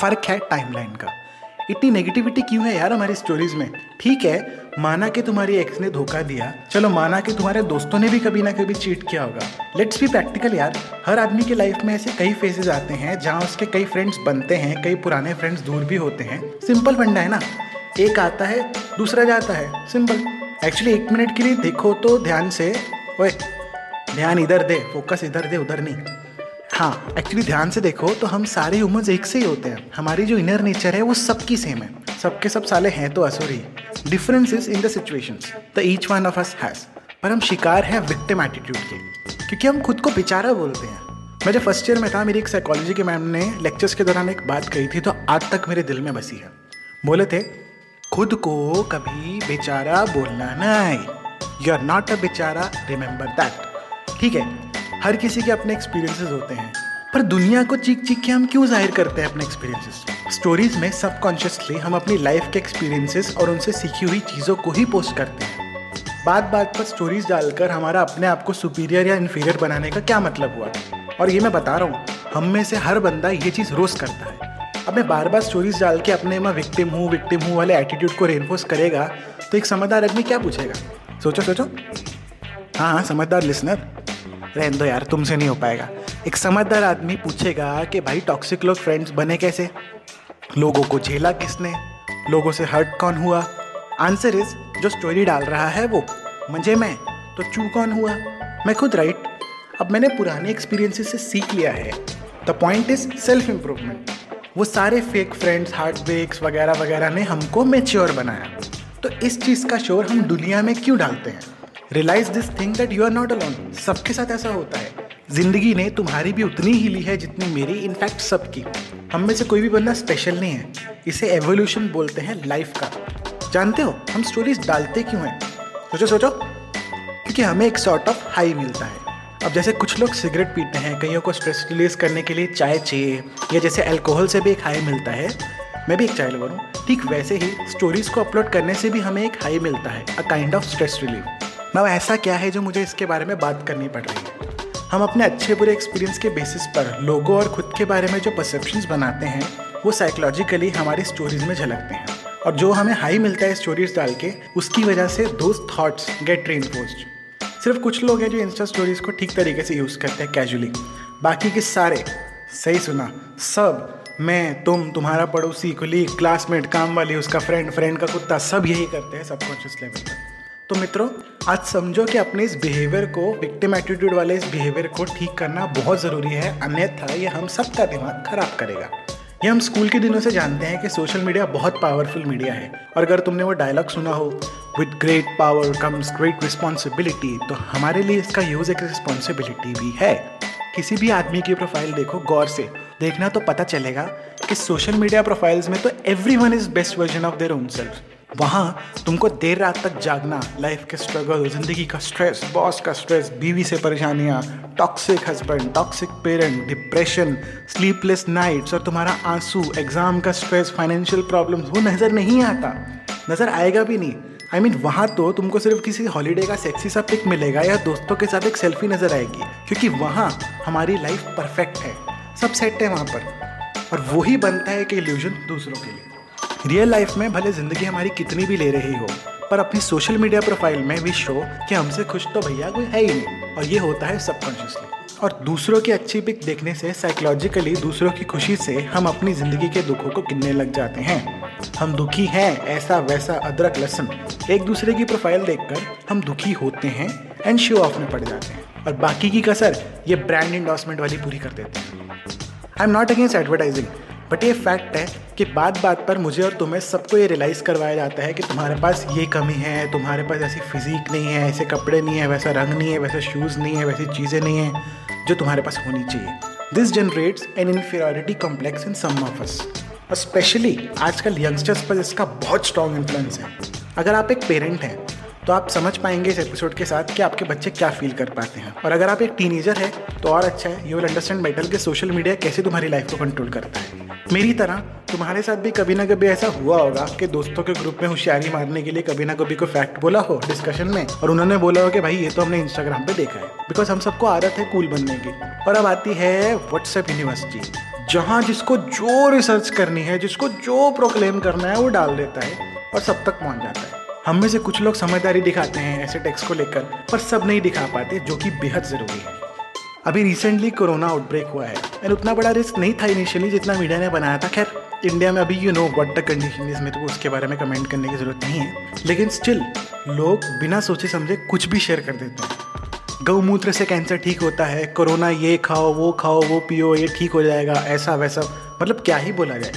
फ़र्क है टाइमलाइन का। इतनी नेगेटिविटी क्यों है यार हमारी स्टोरीज में? ठीक है, माना कि तुम्हारी एक्स ने धोखा दिया। चलो, माना कि तुम्हारे दोस्तों ने भी कभी ना कभी चीट किया होगा। लेट्स बी प्रैक्टिकल यार। हर आदमी के लाइफ में ऐसे कई फेजेज आते हैं जहाँ उसके कई फ्रेंड्स बनते हैं, कई पुराने फ्रेंड्स दूर भी होते हैं। सिंपल फंडा है ना? एक आता है, दूसरा जाता है। सिंपल एक्चुअली एक मिनट के लिए देखो तो ध्यान से, ओए, ध्यान इधर दे फोकस इधर दे, उधर नहीं। हाँ एक्चुअली ध्यान से देखो तो हम सारे ह्यूमंस एक से ही होते हैं। हमारी जो इनर नेचर है, वो सबकी सेम है। सबके सब साले हैं तो असुर ही। Is in the the each one of us has पर हम शिकार हैं विक्टिम एटीट्यूड के। क्योंकि हम खुद को बेचारा बोलते हैं। मैं जब फ़र्स्ट ईयर में था, मेरी एक साइकोलॉजी के मैम ने लेक्चर्स के दौरान एक बात कही थी तो आज तक मेरे दिल में बसी है। बोले थे, खुद को कभी बेचारा बोलना नहीं। यू आर नॉट अ बेचारा रिमेंबर दैट ठीक है हर किसी के अपने एक्सपीरियंसेस होते हैं। पर दुनिया को चीख चीख के हम क्यों ज़ाहिर करते हैं अपने एक्सपीरियंसेस स्टोरीज में सबकॉन्शियसली हम अपनी लाइफ के एक्सपीरियंसेस और उनसे सीखी हुई चीज़ों को ही पोस्ट करते हैं। बात बात पर स्टोरीज डालकर हमारा अपने आप को सुपीरियर या इन्फीरियर बनाने का क्या मतलब हुआ? और ये मैं बता रहा हूँ, हम में से हर बंदा ये चीज़ रोज़ करता है। अब मैं बार बार स्टोरीज डाल के अपने मैं विक्टिम हूँ विक्टिम हूँ वाले एटीट्यूड को रेनफोर्स करेगा तो एक समझदार आदमी क्या पूछेगा? सोचो सोचो। हाँ हाँ समझदार लिसनर रहने दो यार, तुमसे नहीं हो पाएगा। एक समझदार आदमी पूछेगा कि भाई टॉक्सिक लोग फ्रेंड्स बने कैसे? लोगों को झेला किसने? लोगों से हर्ट कौन हुआ? आंसर इज़ जो स्टोरी डाल रहा है वो, मुझे मैं तो चू कौन हुआ? मैं खुद राइट अब मैंने पुराने एक्सपीरियंसेस से सीख लिया है। The point is self improvement वो सारे फेक फ्रेंड्स हार्ट ब्रेक्स वगैरह वगैरह ने हमको मेच्योर बनाया। तो इस चीज़ का शोर हम दुनिया में क्यों डालते हैं? Realise this thing that you are not alone सबके साथ ऐसा होता है। ज़िंदगी ने तुम्हारी भी उतनी ही ली है जितनी मेरी इनफैक्ट सबकी। हम में से कोई भी बंदा स्पेशल नहीं है। इसे एवोल्यूशन बोलते हैं लाइफ का। जानते हो, हम स्टोरीज डालते क्यों हैं? सोचो सोचो। क्योंकि हमें एक सॉर्ट ऑफ़ हाई मिलता है। अब जैसे कुछ लोग सिगरेट पीते हैं, कईयों को स्ट्रेस रिलीज़ करने के लिए चाय चाहिए, या जैसे अल्कोहल से भी एक हाई मिलता है। मैं भी एक चाय हूँ। ठीक वैसे ही स्टोरीज को अपलोड करने से भी हमें एक हाई मिलता है। A kind of stress relief ना ऐसा क्या है जो मुझे इसके बारे में बात करनी पड़ रही है? हम अपने अच्छे बुरे एक्सपीरियंस के बेसिस पर, लोगों और खुद के बारे में जो परसेप्शंस बनाते हैं, वो साइकोलॉजिकली हमारी स्टोरीज में झलकते हैं। और जो हमें हाई मिलता है स्टोरीज डाल के, उसकी वजह से दोज थाट्स गेट पोस्ट सिर्फ़ कुछ लोग हैं जो इंस्टा स्टोरीज को ठीक तरीके से यूज़ करते हैं कैजुअली बाकी के सारे, सही सुना, सब, मैं, तुम, तुम्हारा पड़ोसी कुलीग क्लासमेट काम वाली, उसका फ्रेंड फ्रेंड का कुत्ता, सब यही करते हैं सबकॉन्शियस लेवल पर। तो मित्रों, आज समझो कि अपने इस बिहेवियर को विक्टिम एटीट्यूड वाले इस बिहेवियर को ठीक करना बहुत ज़रूरी है, अन्यथा ये हम सबका दिमाग खराब करेगा। ये हम स्कूल के दिनों से जानते हैं कि सोशल मीडिया बहुत पावरफुल मीडिया है। और अगर तुमने वो डायलॉग सुना हो with great power comes great responsibility तो हमारे लिए इसका यूज़ एक रिस्पॉन्सिबिलिटी भी है। किसी भी आदमी की प्रोफ़ाइल देखो गौर से। देखना तो पता चलेगा कि सोशल मीडिया प्रोफाइल्स में तो everyone is best version of their own self वहाँ तुमको देर रात तक जागना लाइफ के स्ट्रगल ज़िंदगी का स्ट्रेस बॉस का स्ट्रेस बीवी से परेशानियाँ toxic husband toxic parent depression sleepless nights और तुम्हारा आँसू एग्ज़ाम का स्ट्रेस फाइनेंशियल प्रॉब्लम्स वो नज़र नहीं आता। नज़र आएगा भी नहीं। आई I मीन mean, वहाँ तो तुमको सिर्फ़ किसी हॉलीडे का सेक्सी सा पिक मिलेगा या दोस्तों के साथ एक सेल्फी नज़र आएगी क्योंकि वहाँ हमारी लाइफ परफेक्ट है। सब सेट है वहाँ पर। और वही बनता है कि इल्यूजन दूसरों के लिए। रियल लाइफ में भले ज़िंदगी हमारी कितनी भी ले रही हो, पर अपनी सोशल मीडिया प्रोफ़ाइल में भी शो कि हमसे खुश तो भैया कोई है ही नहीं। और ये होता है सबकॉन्शियसली और दूसरों की अच्छी पिक देखने से साइकोलॉजिकली दूसरों की खुशी से हम अपनी ज़िंदगी के दुखों को गिनने लग जाते हैं। हम दुखी हैं, ऐसा वैसा अदरक लसन एक दूसरे की प्रोफ़ाइल देखकर हम दुखी होते हैं एंड शो ऑफ़ में पड़ जाते हैं। और बाकी की कसर, ये ब्रांड इंडोर्समेंट वाली पूरी कर देते हैं। I am not against advertising but ये फैक्ट है कि बात बात पर मुझे और तुम्हें सबको ये रियलाइज़ करवाया जाता है कि तुम्हारे पास ये कमी है, तुम्हारे पास ऐसी फिजिक नहीं है, ऐसे कपड़े नहीं है, वैसा रंग नहीं है, वैसे शूज़ नहीं है, वैसी चीज़ें नहीं है जो तुम्हारे पास होनी चाहिए। This generates an inferiority complex in some of us specially आजकल यंगस्टर्स पर इसका बहुत स्ट्रॉन्ग इन्फ्लुएंस है। अगर आप एक पेरेंट हैं तो आप समझ पाएँगे इस एपिसोड के साथ कि आपके बच्चे क्या फील कर पाते हैं। और अगर आप एक टीनेजर है तो और अच्छा है यू विल अंडरस्टैंड बेटर कि सोशल मीडिया कैसे तुम्हारी लाइफ को कंट्रोल करता है। मेरी तरह, तुम्हारे साथ भी कभी ना कभी ऐसा हुआ होगा कि दोस्तों के ग्रुप में होशियारी मारने के लिए कभी ना कभी कोई फैक्ट बोला हो डिस्कशन में और उन्होंने बोला हो कि भाई, ये तो हमने इंस्टाग्राम पे देखा है। बिकॉज़ हम सबको आदत है कूल बनने की। और अब आती है व्हाट्सएप यूनिवर्सिटी जहाँ जिसको जो रिसर्च करनी है, जिसको जो प्रोक्लेम करना है, वो डाल देता है और सब तक पहुँच जाता है। हम में से कुछ लोग समझदारी दिखाते हैं ऐसे टेक्स्ट को लेकर, पर सब नहीं दिखा पाते, जो कि बेहद ज़रूरी है। अभी रिसेंटली कोरोना आउटब्रेक हुआ है। एंड उतना बड़ा रिस्क नहीं था इनिशियली जितना मीडिया ने बनाया था। खैर इंडिया में अभी you know what the condition is में तो उसके बारे में कमेंट करने की ज़रूरत नहीं है। लेकिन स्टिल लोग बिना सोचे समझे कुछ भी शेयर कर देते हैं। गौमूत्र से कैंसर ठीक होता है कोरोना ये खाओ, वो खाओ, वो पियो, ये ठीक हो जाएगा, ऐसा वैसा मतलब क्या ही बोला जाए।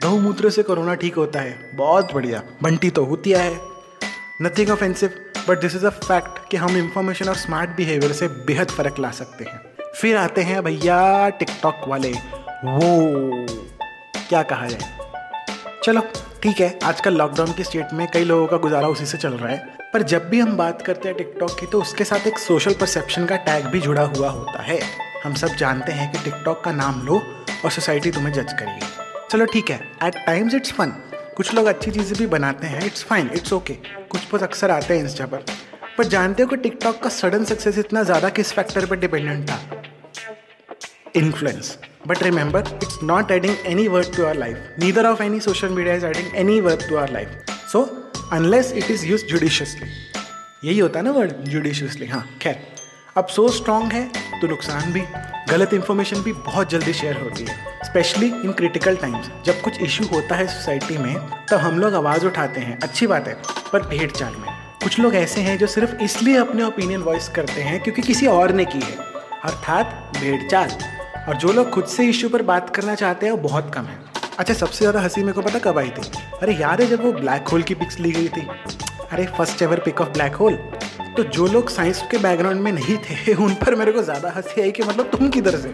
गौमूत्र से कोरोना ठीक होता है, बहुत बढ़िया, बंटी तो होती है। Nothing offensive but this is a fact कि हम इंफॉर्मेशन और स्मार्ट बिहेवियर से बेहद फ़र्क ला सकते हैं। फिर आते हैं भैया टिकटॉक वाले। वो क्या कहा जाए? चलो, ठीक है आजकल लॉकडाउन की स्टेट में कई लोगों का गुजारा उसी से चल रहा है। पर जब भी हम बात करते हैं टिकटॉक की तो उसके साथ एक सोशल परसेप्शन का टैग भी जुड़ा हुआ होता है। हम सब जानते हैं कि टिकटॉक का नाम लो और सोसाइटी तुम्हें जज करिए। चलो, ठीक है एट टाइम्स इट्स फन कुछ लोग अच्छी चीज़ें भी बनाते हैं इट्स फाइन इट्स ओके कुछ बहुत अक्सर आते हैं इंस्टा पर। पर जानते हो कि टिकटॉक का सडन सक्सेस इतना ज़्यादा किस फैक्टर पर डिपेंडेंट था? Influence But remember, it's not adding any worth to our life. Neither of any social media is adding any worth to our life. So, unless it is used judiciously. यही होता है ना word judiciously हाँ खैर। अब so strong है तो नुकसान भी। गलत इन्फॉर्मेशन भी बहुत जल्दी शेयर होती है स्पेशली इन क्रिटिकल टाइम्स जब कुछ इशू होता है सोसाइटी में तब हम लोग आवाज़ उठाते हैं, अच्छी बात है, पर भेड़ चाल में। कुछ लोग ऐसे हैं जो सिर्फ़ इसलिए अपने ओपिनियन वॉइस करते हैं क्योंकि किसी और ने की है, अर्थात भेड़ चाल और जो लोग खुद से इश्यू पर बात करना चाहते हैं, वो बहुत कम है। अच्छा सबसे ज़्यादा हँसी मेरे को पता कब आई थी? अरे यार है जब वो ब्लैक होल की पिक्स ली गई थी। अरे first ever pic of black hole तो जो लोग साइंस के बैकग्राउंड में नहीं थे, उन पर मेरे को ज़्यादा हँसी आई कि मतलब तुम किधर से?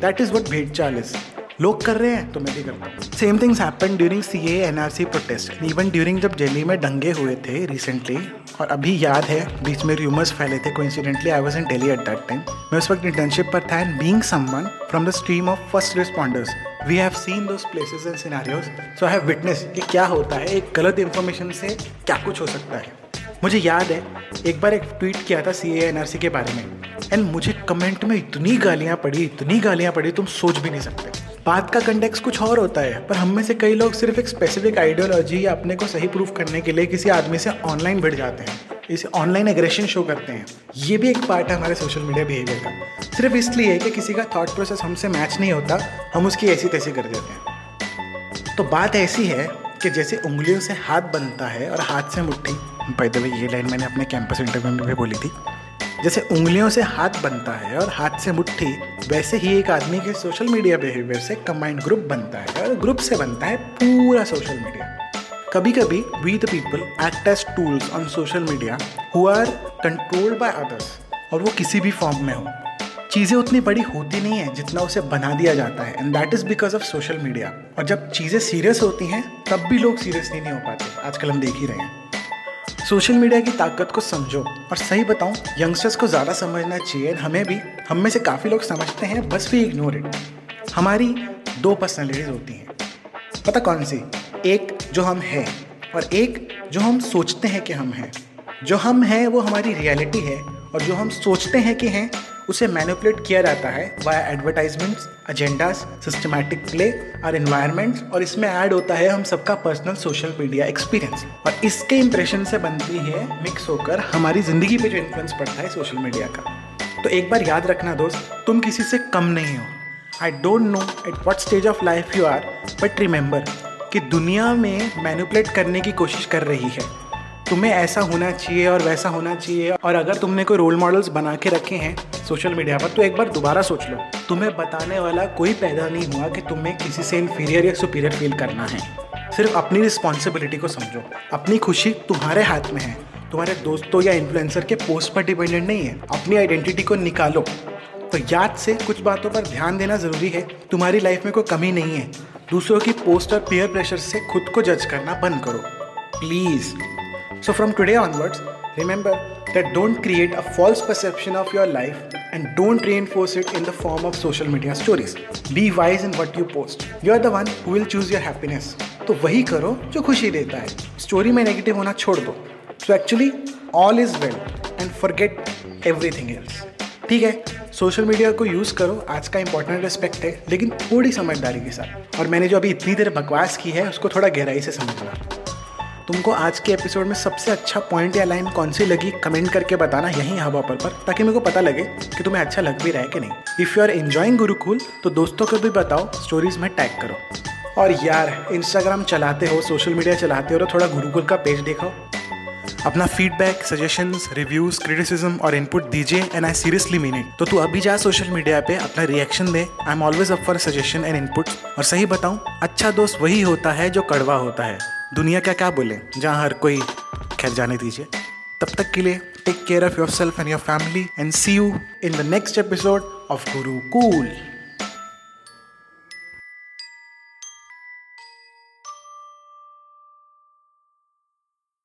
दैट इज़ वट भेट चाल इज़ लोग कर रहे हैं तो मैं भी करता हूँ। Same things happen during C A N R C protest even during जब दिल्ली में दंगे हुए थे रिसेंटली और अभी याद है, बीच में र्यूमर्स फैले थे coincidentally I was in Delhi at that time मैं उस वक्त इंटर्नशिप पर था and being someone from the stream of first responders we have seen those places and scenarios so I have witness कि क्या होता है, एक गलत इन्फॉर्मेशन से क्या कुछ हो सकता है। मुझे याद है, एक बार एक ट्वीट किया था सी एन आर सी के बारे में। एंड मुझे कमेंट में इतनी गालियाँ पड़ी, इतनी गालियाँ पड़ी, तुम सोच भी नहीं सकते। बात का कंटेक्स कुछ और होता है, पर हम में से कई लोग सिर्फ़ एक स्पेसिफिक आइडियोलॉजी या अपने को सही प्रूफ करने के लिए किसी आदमी से ऑनलाइन भिड़ जाते हैं, इसे ऑनलाइन एग्रेशन शो करते हैं। ये भी एक पार्ट है हमारे सोशल मीडिया बिहेवियर का। सिर्फ़ इसलिए कि किसी का थॉट प्रोसेस हमसे मैच नहीं होता, हम उसकी ऐसी तैसी कर देते हैं। तो बात ऐसी है कि जैसे उंगलियों से हाथ बनता है और हाथ से मुट्ठी बाय द वे ये लाइन मैंने अपने कैंपस इंटरव्यू में भी बोली थी। जैसे उंगलियों से हाथ बनता है और हाथ से मुट्ठी, वैसे ही एक आदमी के सोशल मीडिया बिहेवियर से कंबाइंड ग्रुप बनता है और ग्रुप से बनता है पूरा सोशल मीडिया कभी कभी we the people act as tools on social media who are controlled by others और वो किसी भी फॉर्म में हो। चीज़ें उतनी बड़ी होती नहीं है जितना उसे बना दिया जाता है and that is because of social media और जब चीज़ें सीरियस होती हैं, तब भी लोग सीरियसली नहीं हो पाते। आजकल हम देख ही रहे हैं। सोशल मीडिया की ताकत को समझो और सही बताऊँ यंगस्टर्स को ज़्यादा समझना चाहिए। हमें भी, हम में से काफ़ी लोग समझते हैं, बस भी इग्नोर इट हमारी दो पर्सनैलिटीज़ होती हैं। पता कौन सी? एक जो हम हैं और एक जो हम सोचते हैं कि हम हैं। जो हम हैं वो हमारी रियलिटी है और जो हम सोचते हैं कि हैं उसे मैनिपुलेट किया जाता है via advertisements agendas systematic play और इन्वायरमेंट्स और इसमें ऐड होता है हम सबका पर्सनल सोशल मीडिया एक्सपीरियंस और इसके इंप्रेशन से बनती है मिक्स होकर हमारी ज़िंदगी पे जो इन्फ्लुएंस पड़ता है सोशल मीडिया का. तो एक बार याद रखना दोस्त, तुम किसी से कम नहीं हो. I don't know at what stage of life you are but remember कि दुनिया में मैनिपुलेट करने की कोशिश कर रही है. तुम्हें ऐसा होना चाहिए और वैसा होना चाहिए। और अगर तुमने कोई रोल मॉडल्स बना के रखे हैं सोशल मीडिया पर तो एक बार दोबारा सोच लो। तुम्हें बताने वाला कोई पैदा नहीं हुआ कि तुम्हें किसी से इन्फीरियर या सुपीरियर फील करना है। सिर्फ़ अपनी रिस्पॉन्सिबिलिटी को समझो। अपनी खुशी तुम्हारे हाथ में है। तुम्हारे दोस्तों या इन्फ्लुएंसर के पोस्ट पर डिपेंडेंट नहीं है। अपनी आइडेंटिटी को निकालो। तो याद से कुछ बातों पर ध्यान देना ज़रूरी है। तुम्हारी लाइफ में कोई कमी नहीं है। दूसरों की पोस्ट और पेयर प्रेशर से खुद को जज करना बंद करो। Please So, from today onwards, remember that don't create a false perception of your life and don't reinforce it in the form of social media stories. Be wise in what you post. You are the one who will choose your happiness. तो वही करो जो खुशी देता है story में negative होना छोड़ दो so actually all is well and forget everything else ठीक है सोशल मीडिया को यूज़ करो आज का इंपॉर्टेंट रिस्पेक्ट है लेकिन थोड़ी समझदारी के साथ और मैंने जो अभी इतनी देर बकवास की है उसको थोड़ा गहराई से समझना तुमको आज के एपिसोड में सबसे अच्छा पॉइंट या लाइन कौन सी लगी? कमेंट करके बताना यहीं हवा पर पर, ताकि मेरे को पता लगे कि तुम्हें अच्छा लग भी रहा है कि नहीं। If you are enjoying Gurukul तो दोस्तों को भी बताओ स्टोरीज में टैग करो। और यार इंस्टाग्राम चलाते हो सोशल मीडिया चलाते हो तो थोड़ा गुरुकुल का पेज देखो अपना फीडबैक सजेशंस रिव्यूज़ क्रिटिसिज्म और इनपुट दीजिए and I seriously mean it तो तू अभी जा सोशल मीडिया पे, अपना reaction they. I am always up for suggestion and input और सही बताऊँ अच्छा दोस्त वही होता है जो कड़वा होता है। दुनिया क्या क्या बोले? जहाँ हर कोई खैर जाने दीजिए। तब तक के लिए take care of yourself and your family and see you in the next episode of Gurukul